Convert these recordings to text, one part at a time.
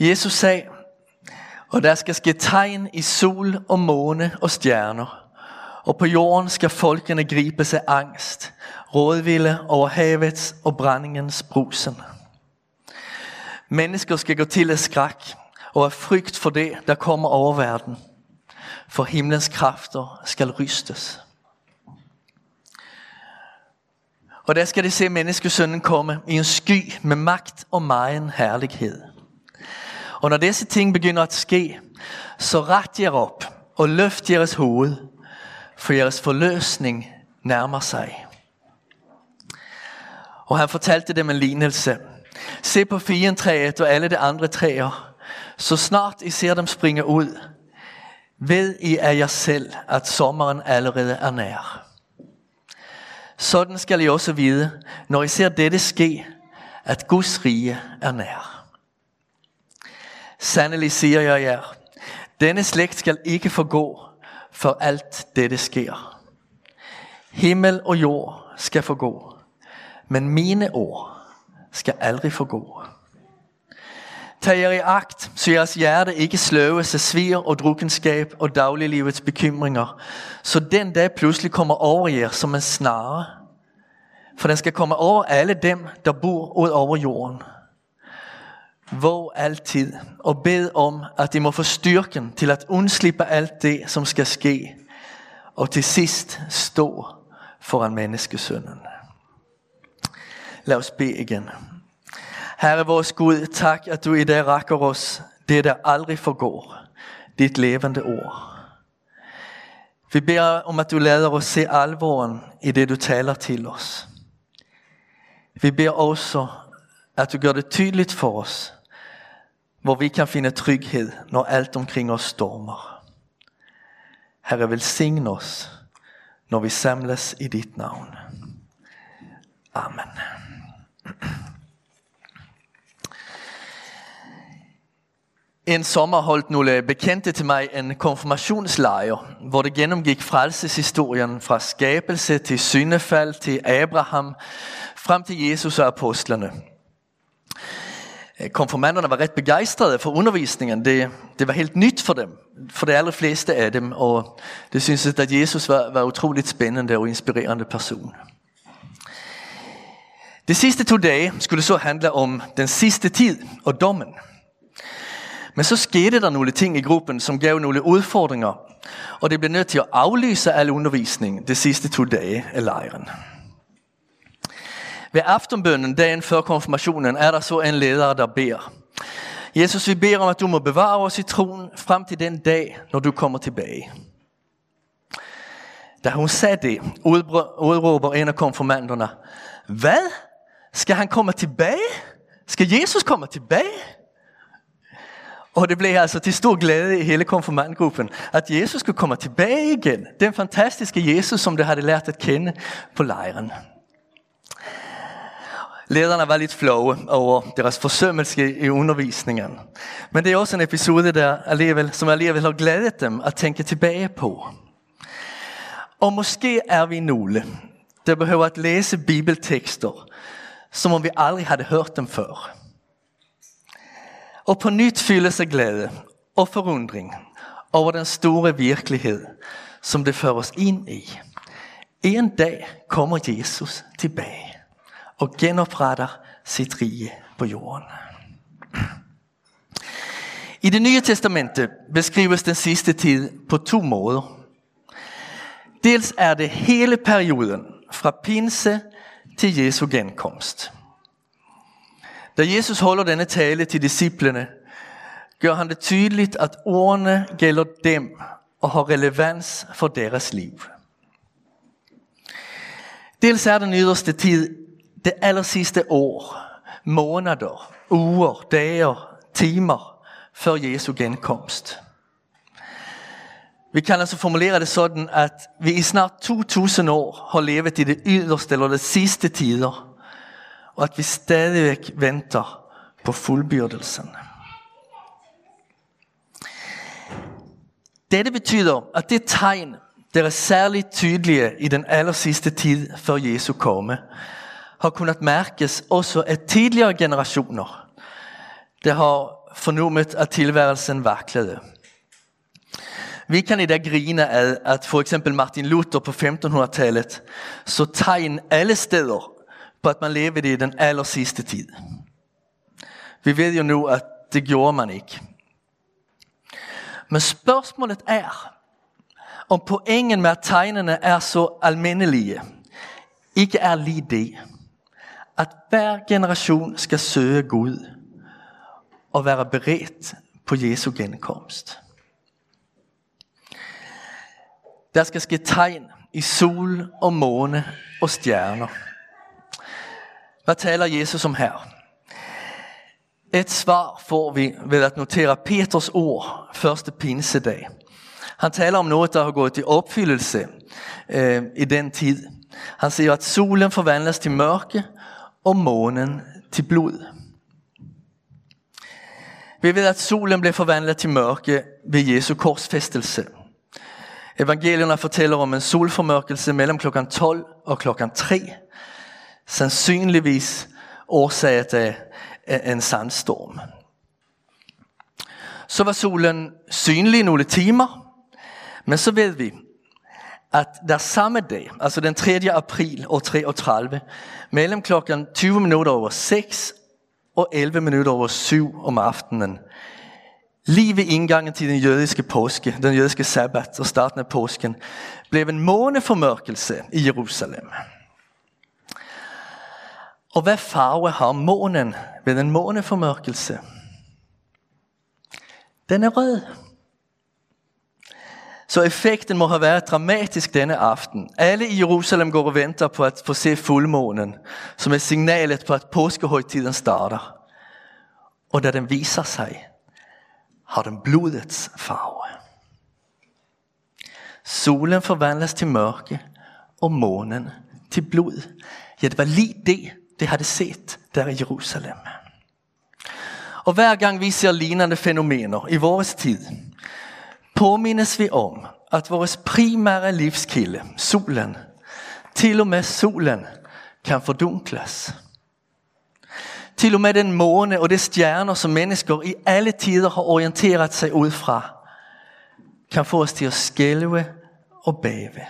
Jesus sagde, og der skal ske tegn i sol og måne og stjerner, og på jorden skal folkene gribe sig angst, rådvilde over havets og brændingens brusen. Mennesker skal gå til af skræk og af frygt for det, der kommer over verden. For himlens kræfter skal rystes. Og der skal de se menneskesønnen komme i en sky med magt og megen herlighed. Og når disse ting begynder at ske, så ret jer op og løft jeres hoved, for jeres forløsning nærmer sig. Og han fortalte dem en lignelse. Se på fientræet og alle de andre træer. Så snart I ser dem springe ud, ved I af jer selv, at sommeren allerede er nær. Sådan skal I også vide, når I ser dette ske, at Guds rige er nær. Sandelig siger jeg jer, denne slægt skal ikke forgå, for alt dette sker. Himmel og jord skal forgå, men mine ord skal aldrig forgå. Tag jer i agt, så jeres hjerte ikke sløves af svir og drukkenskab og dagliglivets bekymringer, så den dag pludselig kommer over jer som en snare, for den skal komme over alle dem, der bor ud over jorden. Våg altid og bed om, at de må få styrken til at undslippe alt det, som skal ske, og til sidst stå foran menneskesønnen. Lad os bede igen. Herre vores Gud, tak at du i dag rækker os det, der aldrig forgår, dit levende ord. Vi beder om, at du lader os se alvoren i det, du taler til os. Vi beder også, at du gør det tydeligt for os, hvor vi kan finde tryghed, når alt omkring os stormer. Herre, velsign os, når vi samles i dit navn. Amen. En sommer holdt nogle bekendte til mig en konfirmationslejr, hvor det gennemgik frelseshistorien fra skabelse til syndefald til Abraham, frem til Jesus og apostlerne. Øh, konfirmanderne var ret begejstrede for undervisningen. Det, det var helt nyt for dem, for de aller fleste af dem, og det synes at Jesus var, var utroligt spændende og inspirerende person. De sidste to dage skulle så handle om den sidste tid og dommen. Men så skete der nogle ting i gruppen, som gav nogle udfordringer, og det blev nødt til at aflyse al undervisning de sidste to dage af lejren. Ved aftenbønnen dagen før konfirmationen er der så en leder, der beder. Jesus, vi beder om, at du må bevare os i troen frem til den dag, når du kommer tilbage. Da hun sagde det, udråber en af konfirmanderne, hvad? Skal han komme tilbage? Skal Jesus komme tilbage? Og det blev altså til stor glæde i hele konfirmandgruppen, at Jesus skulle komme tilbage igen. Den fantastiske Jesus, som de havde lært at kende på lejren. Lederne var lidt flove over deres forsømmelse i undervisningen. Men det er også en episode, der alligevel, som alligevel har glædet dem at tænke tilbage på. Og måske er vi nogle, der behøver at læse bibeltekster, som om vi aldrig havde hørt dem før. Og på nyt fylde sig glæde og forundring over den store virkelighed, som det fører os ind i. En dag kommer Jesus tilbage og genopretter sit rige på jorden. I det nye testamente beskrives den sidste tid på to måder. Dels er det hele perioden fra pinse til Jesu genkomst. Da Jesus holder denne tale til disciplene, gør han det tydeligt, at ordene gælder dem og har relevans for deres liv. Dels er den yderste tid det aller sidste år, måneder, uger, dage, timer før Jesu genkomst. Vi kan altså formulere det sådan, at vi i snart 2000 år har levet i det yderste eller det sidste tider, og at vi stadigvæk venter på fuldbyrdelsen. Dette betyder, at det tegn, der er særligt tydelige i den aller sidste tid før Jesu komme, har kunnet mærkes også af tidligere generationer. Det har fornummet at tilværelsen vaklede. Vi kan i dag grine af, at for eksempel Martin Luther på 1500-tallet så tegn alle steder på, at man levede i den aller sidste tid. Vi ved jo nu, at det gjorde man ikke. Men spørgsmålet er, om poängen med at tegnene er så almindelige, ikke er lige det, at hver generation skal søge Gud og være beredt på Jesu genkomst. Der skal ske tegn i sol og måne og stjerner. Hvad taler Jesus om her? Et svar får vi ved at notere Peters ord første pinsedag. Han taler om noget, der har gået i opfyldelse øh, i den tid. Han siger, at solen forvandles til mørke, og månen til blod. Vi ved, at solen blev forvandlet til mørke ved Jesu korsfæstelse. Evangelierna fortæller om en solformørkelse mellem kl. 12 og kl. 3. Sandsynligvis årsaget af en sandstorm. Så var solen synlig nogle timer, men så ved vi, at der samme dag, altså den 3. april år 33, mellem klokken 20 minutter over 6 og 11 minutter over 7 om aftenen, lige ved indgangen til den jødiske påske, den jødiske sabbat og starten af påsken, blev en måneformørkelse i Jerusalem. Og hvad farve har månen ved en måneformørkelse? Den er rød. Så effekten må have været dramatisk denne aften. Alle i Jerusalem går og venter på at få se fuldmånen, som er signalet på at påskehøjtiden starter. Og da den viser sig, har den blodets farve. Solen forvandles til mørke, og månen til blod. Ja, det var lige det, det havde set der i Jerusalem. Og hver gang vi ser lignende fænomener i vores tid, påminnes vi om, at vores primära livskilde, solen, til og med solen, kan fordunkles. Til og med den måne og de stjerner, som mennesker i alle tider har orienteret sig ud fra, kan få os til at skælve og bæve.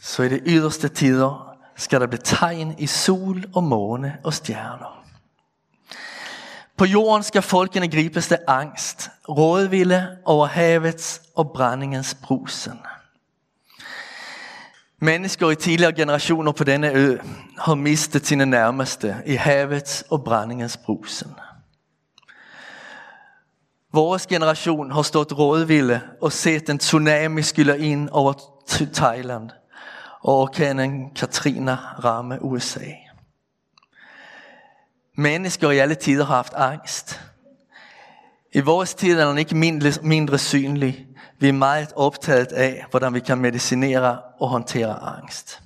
Så i de yderste tider skal der blive tegn i sol og måne og stjerner. På jorden skal folkene gribes af angst, rådvilde over havets og brændingens brusen. Mennesker i tidligere generationer på denne ø har mistet sine nærmeste i havets og brændingens brusen. Vores generation har stået rådvilde og set en tsunami skylle ind over Thailand og orkanen Katrina ramme USA. Mennesker i alle tider har haft angst. I vores tid er den ikke mindre, mindre synlig. Vi er meget optaget af, hvordan vi kan medicinere og håndtere angst.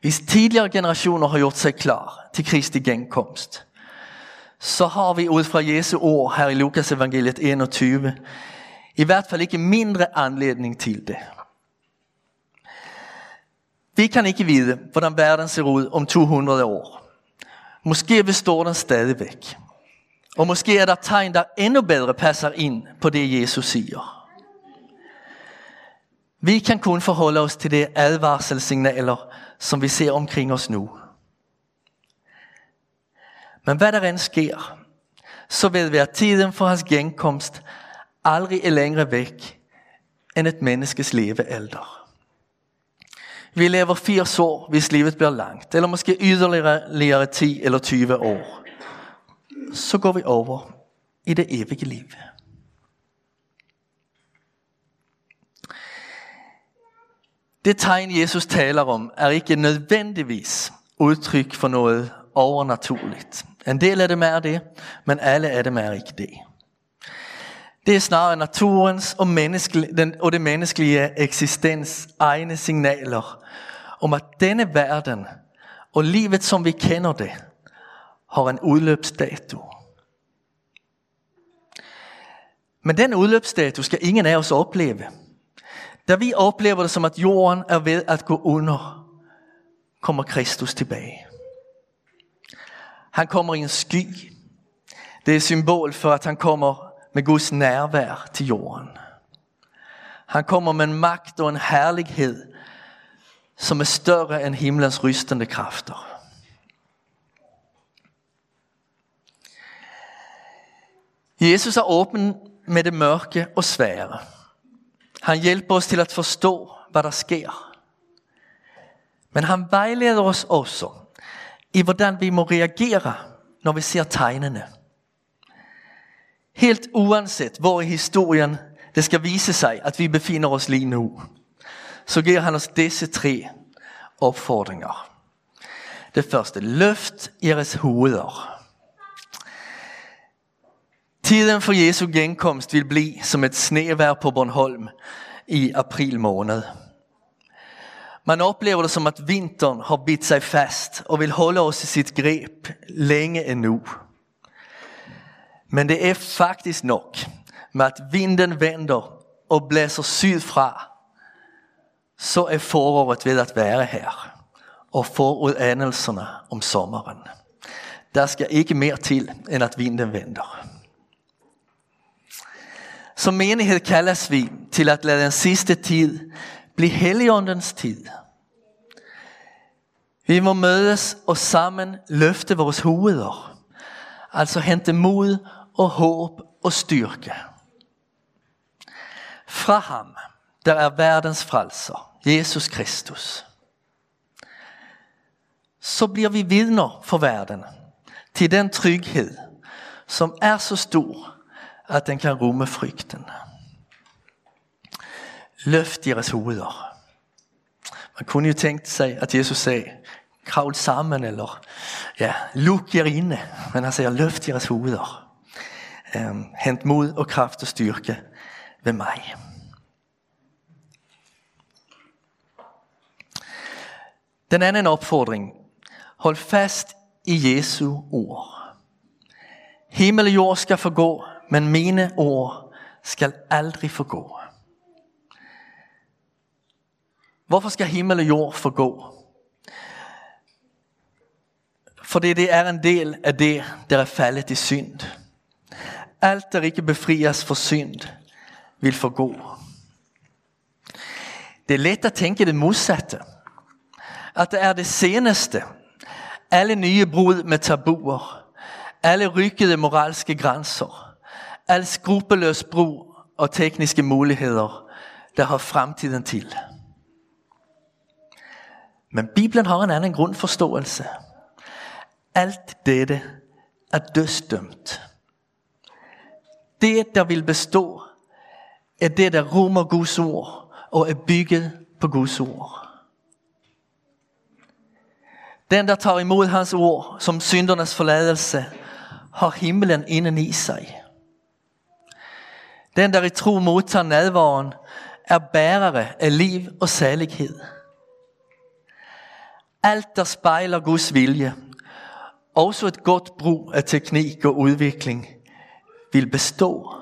Hvis tidligere generationer har gjort sig klar til Kristi genkomst, så har vi ud fra Jesu ord her i Lukas evangeliet 21, i hvert fald ikke mindre anledning til det. Vi kan ikke vide, hvordan verden ser ud om 200 år. Måske består den stadigvæk. Og måske er der tegn, der endnu bedre passer ind på det, Jesus siger. Vi kan kun forholde os til de advarselssignaler, som vi ser omkring os nu. Men hvad der end sker, så ved vi, at tiden for hans genkomst aldrig er længere væk end et menneskes levealder. Vi lever 80 år, hvis livet bliver langt, eller måske yderligere 10 eller 20 år. Så går vi over i det evige liv. Det tegn Jesus taler om er ikke nødvendigvis udtryk for noget overnaturligt. En del af dem er det, men alle af dem er ikke det. Det er snarere naturens og, den, og det menneskelige eksistens egne signaler om at denne verden og livet som vi kender det har en udløbsdato. Men den udløbsdato skal ingen af os opleve. Da vi oplever det som at jorden er ved at gå under, kommer Kristus tilbage. Han kommer i en sky. Det er symbol for, at han kommer med Guds nærvær til jorden. Han kommer med en magt og en herlighed, som er større end himlens rystende kræfter. Jesus er åben med det mørke og svære. Han hjælper os til at forstå, hvad der sker. Men han vejleder os også i, hvordan vi må reagere, når vi ser tegnene. Helt uanset hvor i historien det skal vise sig, at vi befinder os lige nu, så giver han os disse tre opfordringer. Det første, løft jeres hoveder. Tiden for Jesu genkomst vil blive som et snevær på Bornholm i april måned. Man oplever det som at vinteren har bidt sig fast og vil holde os i sit greb længe endnu. Men det er faktisk nok med at vinden vender og blæser sydfra, så er foråret ved at være her og forudanelserne om sommeren. Der skal ikke mere til, end at vinden vender. Som menighed kaldes vi til at lade den sidste tid blive heligåndens tid. Vi må mødes og sammen løfte vores hoveder. Altså hente mod og håb og styrke. Fra ham, der er verdens frelser, Jesus Kristus. Så bliver vi vidner for verden til den trygghet som er så stor, at den kan rumme frygten. Løft deres hoveder. Man kunne jo tänkt sig, at Jesus sagde, kravl sammen, eller ja, luk jer inde. Men han siger, løft jeres hoveder. Um, hent mod og kraft og styrke ved mig. Den anden opfordring. Hold fast i Jesu ord. Himmel og jord skal forgå, men mine ord skal aldrig forgå. Hvorfor skal himmel og jord forgå? Fordi det er en del af det, der er faldet i synd. Alt, der ikke befrias for synd, vil forgå. Det er let at tænke det modsatte. At det er det seneste. Alle nye brud med tabuer. Alle rykkede moralske grænser. Al skrupelløs brug og tekniske muligheder, der har fremtiden til. Men Bibelen har en anden grundforståelse. Alt dette er dødsdømt. Det, der vil bestå, er det, der rummer Guds ord og er bygget på Guds ord. Den, der tager imod hans ord som syndernes forladelse, har himlen inden i sig. Den, der i tro modtager nadvaren, er bærere af liv og salighed. Alt, der spejler Guds vilje, også et godt brug af teknik og udvikling, vil bestå.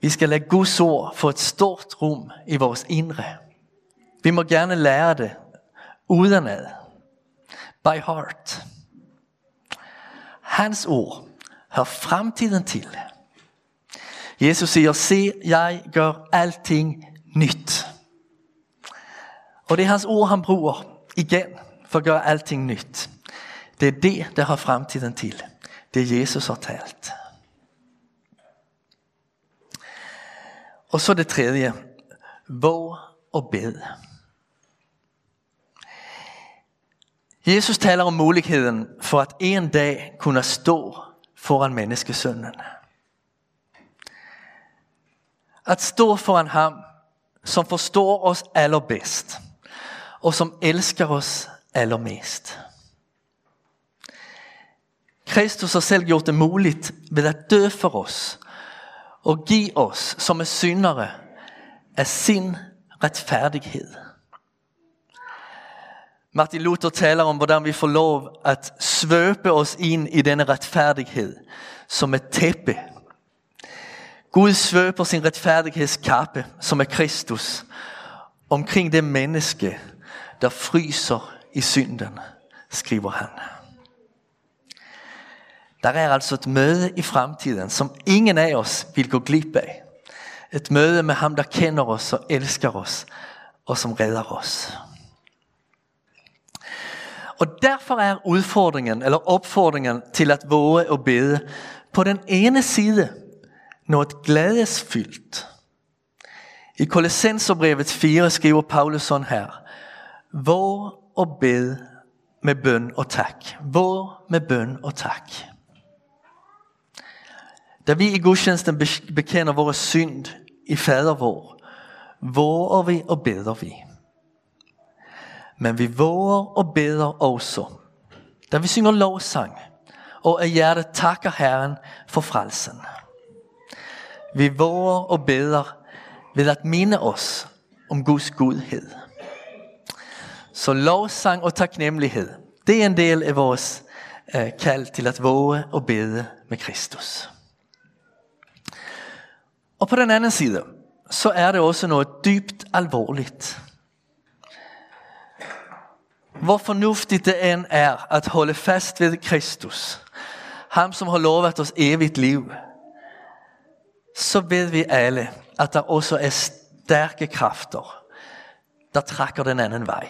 Vi skal lade Guds ord få et stort rum i vores indre. Vi må gerne lære det udenad. By heart. Hans ord hör fremtiden til. Jesus siger, se, jeg gør alting nyt. Og det er hans ord, han bruger igen for at gøre alting nyt. Det er det, der har fremtiden til. Det Jesus har talt. Og så det tredje. Våg og bed. Jesus taler om muligheden for at en dag kunne stå foran menneskesønnen. At stå foran ham, som forstår os allerbedst, og som elsker os allermest. Kristus har selv gjort det muligt ved at dø for os og give os, som er syndere, af sin retfærdighed. Martin Luther taler om, hvordan vi får lov at svøbe os ind i denne retfærdighed som et tæppe. Gud svøber sin retfærdighedskappe, som er Kristus, omkring det menneske, der fryser i synden, skriver han. Der er altså et møde i fremtiden, som ingen af os vil gå glip af. Et møde med ham, der kender os og elsker os, og som redder os. Og derfor er udfordringen, eller opfordringen til at våge og bede, på den ene side noget glædesfyldt. I Kolossenserbrevet 4 skriver Paulus sådan her. Våg og bed med bøn og tak. Våg med bøn og tak. Da vi i gudstjenesten bekender vores synd i fader vor, våger vi og beder vi. Men vi våger og beder også, da vi synger lovsang, og af hjertet takker Herren for frelsen. Vi våger og beder ved at minde os om Guds godhed. Så lovsang og taknemmelighed, det er en del af vores øh, kald til at våge og bede med Kristus. Og på den anden side, så er det også noget dybt alvorligt. Hvor fornuftigt det end er at holde fast ved Kristus, ham som har lovet os evigt liv, så ved vi alle, at der også er stærke kræfter, der trækker den anden vej.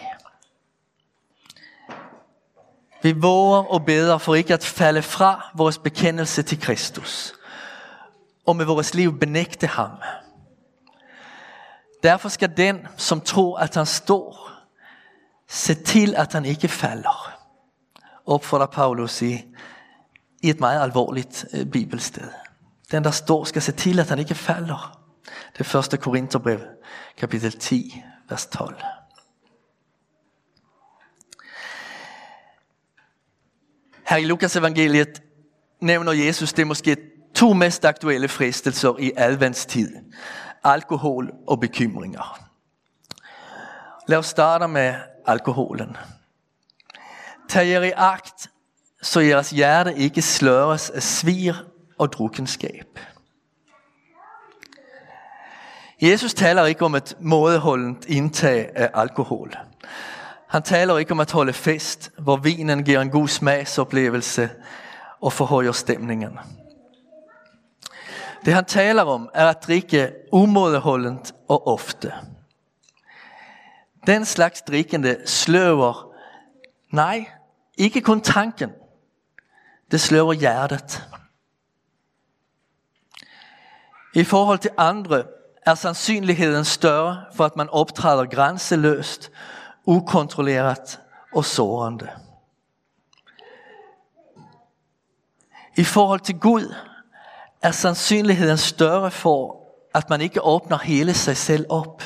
Vi våger og beder for ikke at falde fra vores bekendelse til Kristus, og med vores liv benægte ham. Derfor skal den, som tror, at han står, se til, at han ikke falder. Opfordrer Paulus i, i et meget alvorligt øh, bibelsted. Den, der står, skal se til, at han ikke falder. Det første Korintherbrev, kapitel 10, vers 12. Her i Lukas evangeliet nævner Jesus det måske to mest aktuelle fristelser i adventstid. Alkohol og bekymringer. Lad os starte med alkoholen. Tag jer i agt, så jeres hjerte ikke sløres af svir og drukkenskab. Jesus taler ikke om et mådeholdent indtag af alkohol. Han taler ikke om at holde fest, hvor vinen giver en god smagsoplevelse og forhøjer stemningen. Det han taler om er at drikke umådeholdent og ofte. Den slags drikkende sløver, nej, ikke kun tanken, det sløver hjertet. I forhold til andre er sandsynligheden større for at man optræder grænseløst, ukontrolleret og sårende. I forhold til Gud er sandsynligheden større for, at man ikke åbner hele sig selv op.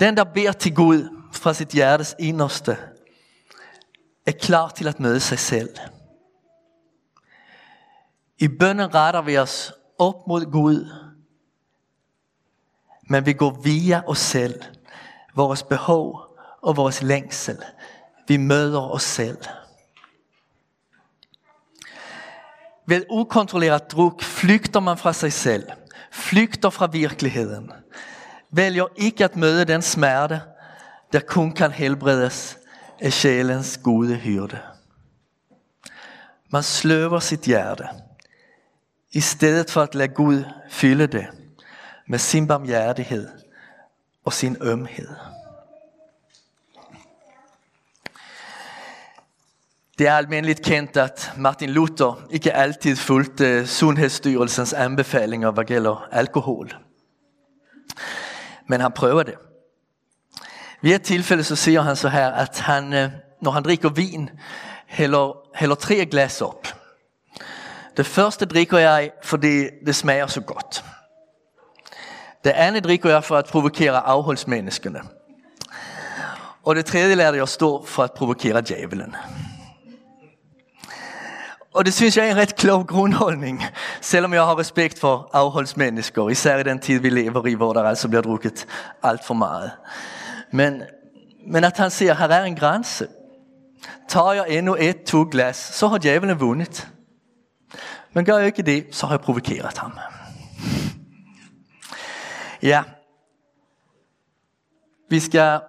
Den, der beder til Gud fra sit hjertes inderste, er klar til at møde sig selv. I bønnen retter vi os op mod Gud, men vi går via os selv, vores behov og vores længsel. Vi møder os selv. Ved ukontrolleret druk flygter man fra sig selv, flygter fra virkeligheden, vælger ikke at møde den smerte, der kun kan helbredes af sjælens gode hyrde. Man sløver sit hjerte, i stedet for at lade Gud fylde det med sin barmhjertighed og sin ømhed. Det er almindeligt kendt, at Martin Luther ikke altid fulgte Sundhedsstyrelsens anbefalinger, hvad gælder alkohol. Men han prøver det. Ved et tilfælde så siger han så her, at han, øh, når han drikker vin, hælder, hælder tre glas op. Det første drikker jeg, fordi det smager så godt. Det andet drikker jeg for at provokere afholdsmenneskene. Og det tredje lærte jeg stå for at provokere djævelen. Og det synes jeg er en ret klog grundholdning, selvom jeg har respekt for afholdsmennesker, især i den tid vi lever i, hvor der altså bliver drukket alt for meget. Men, men at han siger, her er en grænse. Tar jeg endnu et, to glas, så har djævelen vundet. Men gør jeg ikke det, så har jeg provokeret ham. Ja. vi skal,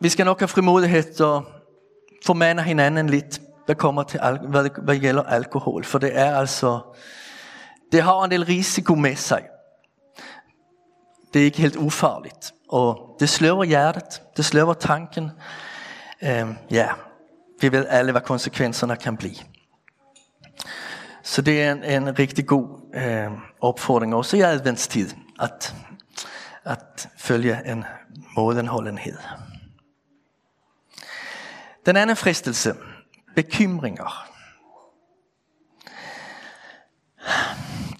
vi skal nok have frimodighed og formane hinanden lidt, der kommer til, hvad, hvad gælder alkohol. For det er altså, det har en del risiko med sig. Det er ikke helt ufarligt. Og det sløver hjertet, det sløver tanken. Øhm, ja, vi ved alle, hvad konsekvenserne kan blive. Så det er en, en rigtig god øh, opfordring også i adventstid, at, at følge en modenholdenhed. Den anden fristelse, bekymringer.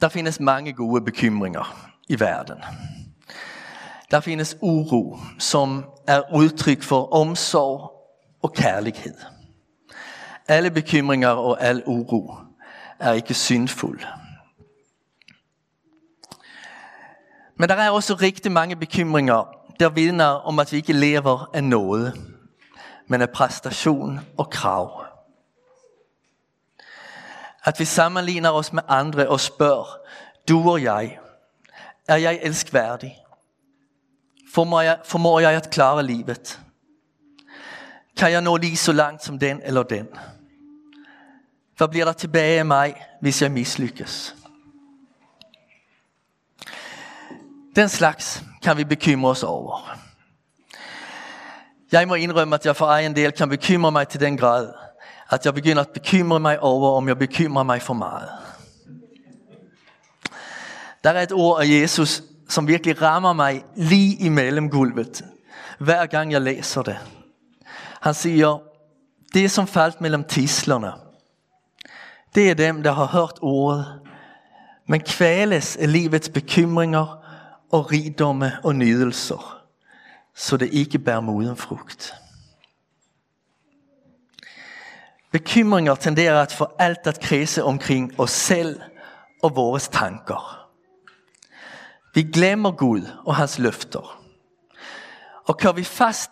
Der findes mange gode bekymringer i verden. Der findes uro, som er udtryk for omsorg og kærlighed. Alle bekymringer og al uro er ikke syndfuld. Men der er også rigtig mange bekymringer, der vidner om, at vi ikke lever af noget, men af præstation og krav. At vi sammenligner os med andre og spørger, du og jeg, er jeg elskværdig? Formår jeg, formår jeg at klare livet? Kan jeg nå lige så langt som den eller den? Hvad bliver der tilbage af mig, hvis jeg mislykkes? Den slags kan vi bekymre os over. Jeg må indrømme, at jeg for egen del kan bekymre mig til den grad, at jeg begynder at bekymre mig over, om jeg bekymrer mig for meget. Der er et ord af Jesus, som virkelig rammer mig lige imellem gulvet, hver gang jeg læser det. Han siger, det som faldt mellem tislerne, det er dem, der har hørt ordet, men kvæles af livets bekymringer og rigdomme og nydelser, så det ikke bærer moden frugt. Bekymringer tenderer at få alt at kredse omkring os selv og vores tanker. Vi glemmer Gud og hans løfter. Og kører vi fast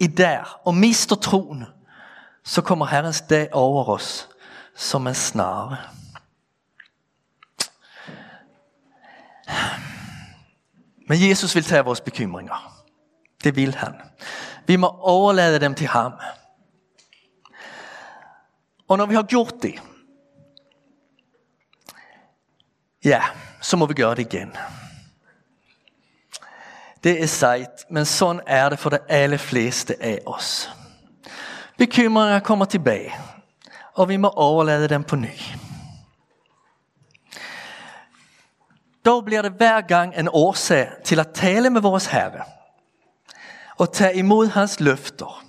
i der og mister troen, så kommer Herrens dag over os som en snare. Men Jesus vil tage vores bekymringer. Det vil han. Vi må overlade dem til ham. Og når vi har gjort det, ja, så må vi gøre det igen. Det er sejt, men sådan er det for de allerfleste af os. Bekymringer kommer tilbage, og vi må overlade dem på ny. Då bliver det hver gang en årsag til at tale med vores Herre og tage imod hans løfter,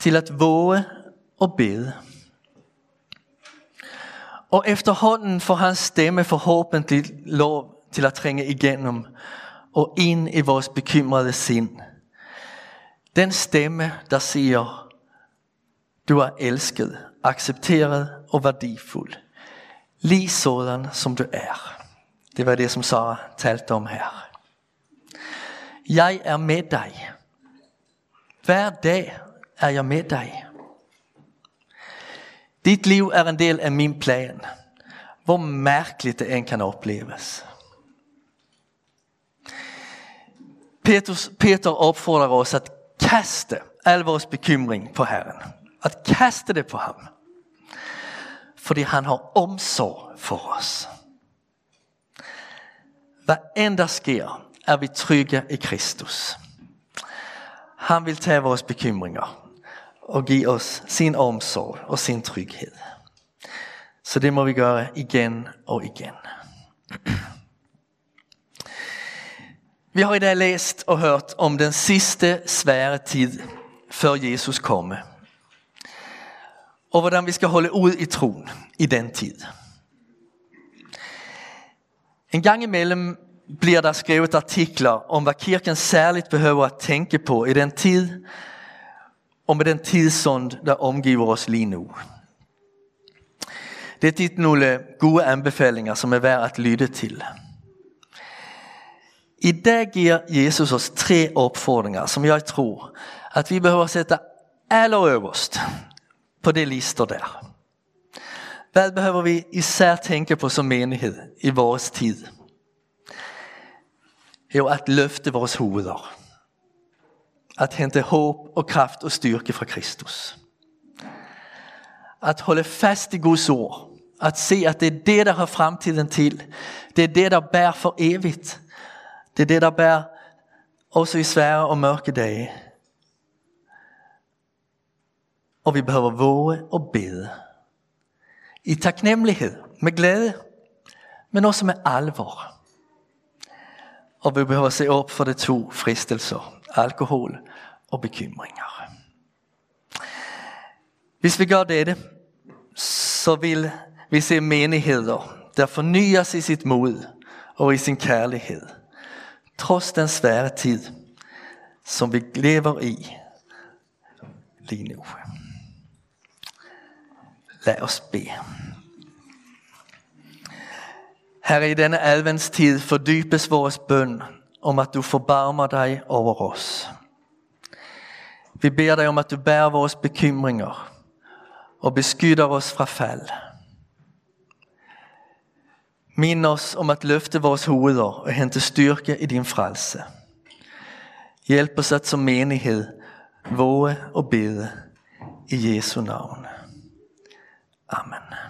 til at våge og bede. Og efterhånden får hans stemme forhåbentlig lov til at trænge igennem og ind i vores bekymrede sind. Den stemme, der siger, du er elsket, accepteret og værdifuld. Lige sådan som du er. Det var det som Sara talte om her. Jeg er med dig. Hver dag er jeg med dig. Dit liv er en del af min plan. Hvor mærkeligt det end kan opleves. Petrus, Peter opfordrer os at kaste al vores bekymring på Herren. At kaste det på ham. Fordi han har omsorg for os. Hvad end der sker, er vi trygge i Kristus. Han vil tage vores bekymringer og give os sin omsorg og sin tryghed. Så det må vi gøre igen og igen. Vi har i dag læst og hørt om den sidste svære tid før Jesus kommer. Og hvordan vi skal holde ud i troen i den tid. En gang imellem bliver der skrevet artikler om hvad kirken særligt behøver at tænke på i den tid og med den tidsånd, der omgiver os lige nu. Det er dit nogle gode anbefalinger, som er værd at lytte til. I dag giver Jesus os tre opfordringer, som jeg tror, at vi behøver sætte allerøverst på det lister der. Hvad behøver vi især tænke på som menighed i vores tid? Jo, at løfte vores hoveder. At hente håb og kraft og styrke fra Kristus. At holde fast i Guds ord. At se, at det er det, der har fremtiden til. Det er det, der bærer for evigt. Det er det, der bærer også i svære og mørke dage. Og vi behøver våge og bede. I taknemmelighed, med glæde, men også med alvor. Og vi behøver se op for de to fristelser, alkohol og bekymringer. Hvis vi gør dette, så vil vi se menigheder, der fornyes i sit mod og i sin kærlighed. Trods den svære tid, som vi lever i lige nu. Lad os bede. Herre, i denne adventstid fordybes vores bøn om at du forbarmer dig over os. Vi beder dig om at du bærer vores bekymringer og beskytter os fra fald. Mind os om at løfte vores hoveder og hente styrke i din frelse. Hjælp os at som menighed våge og bede i Jesu navn. Amen.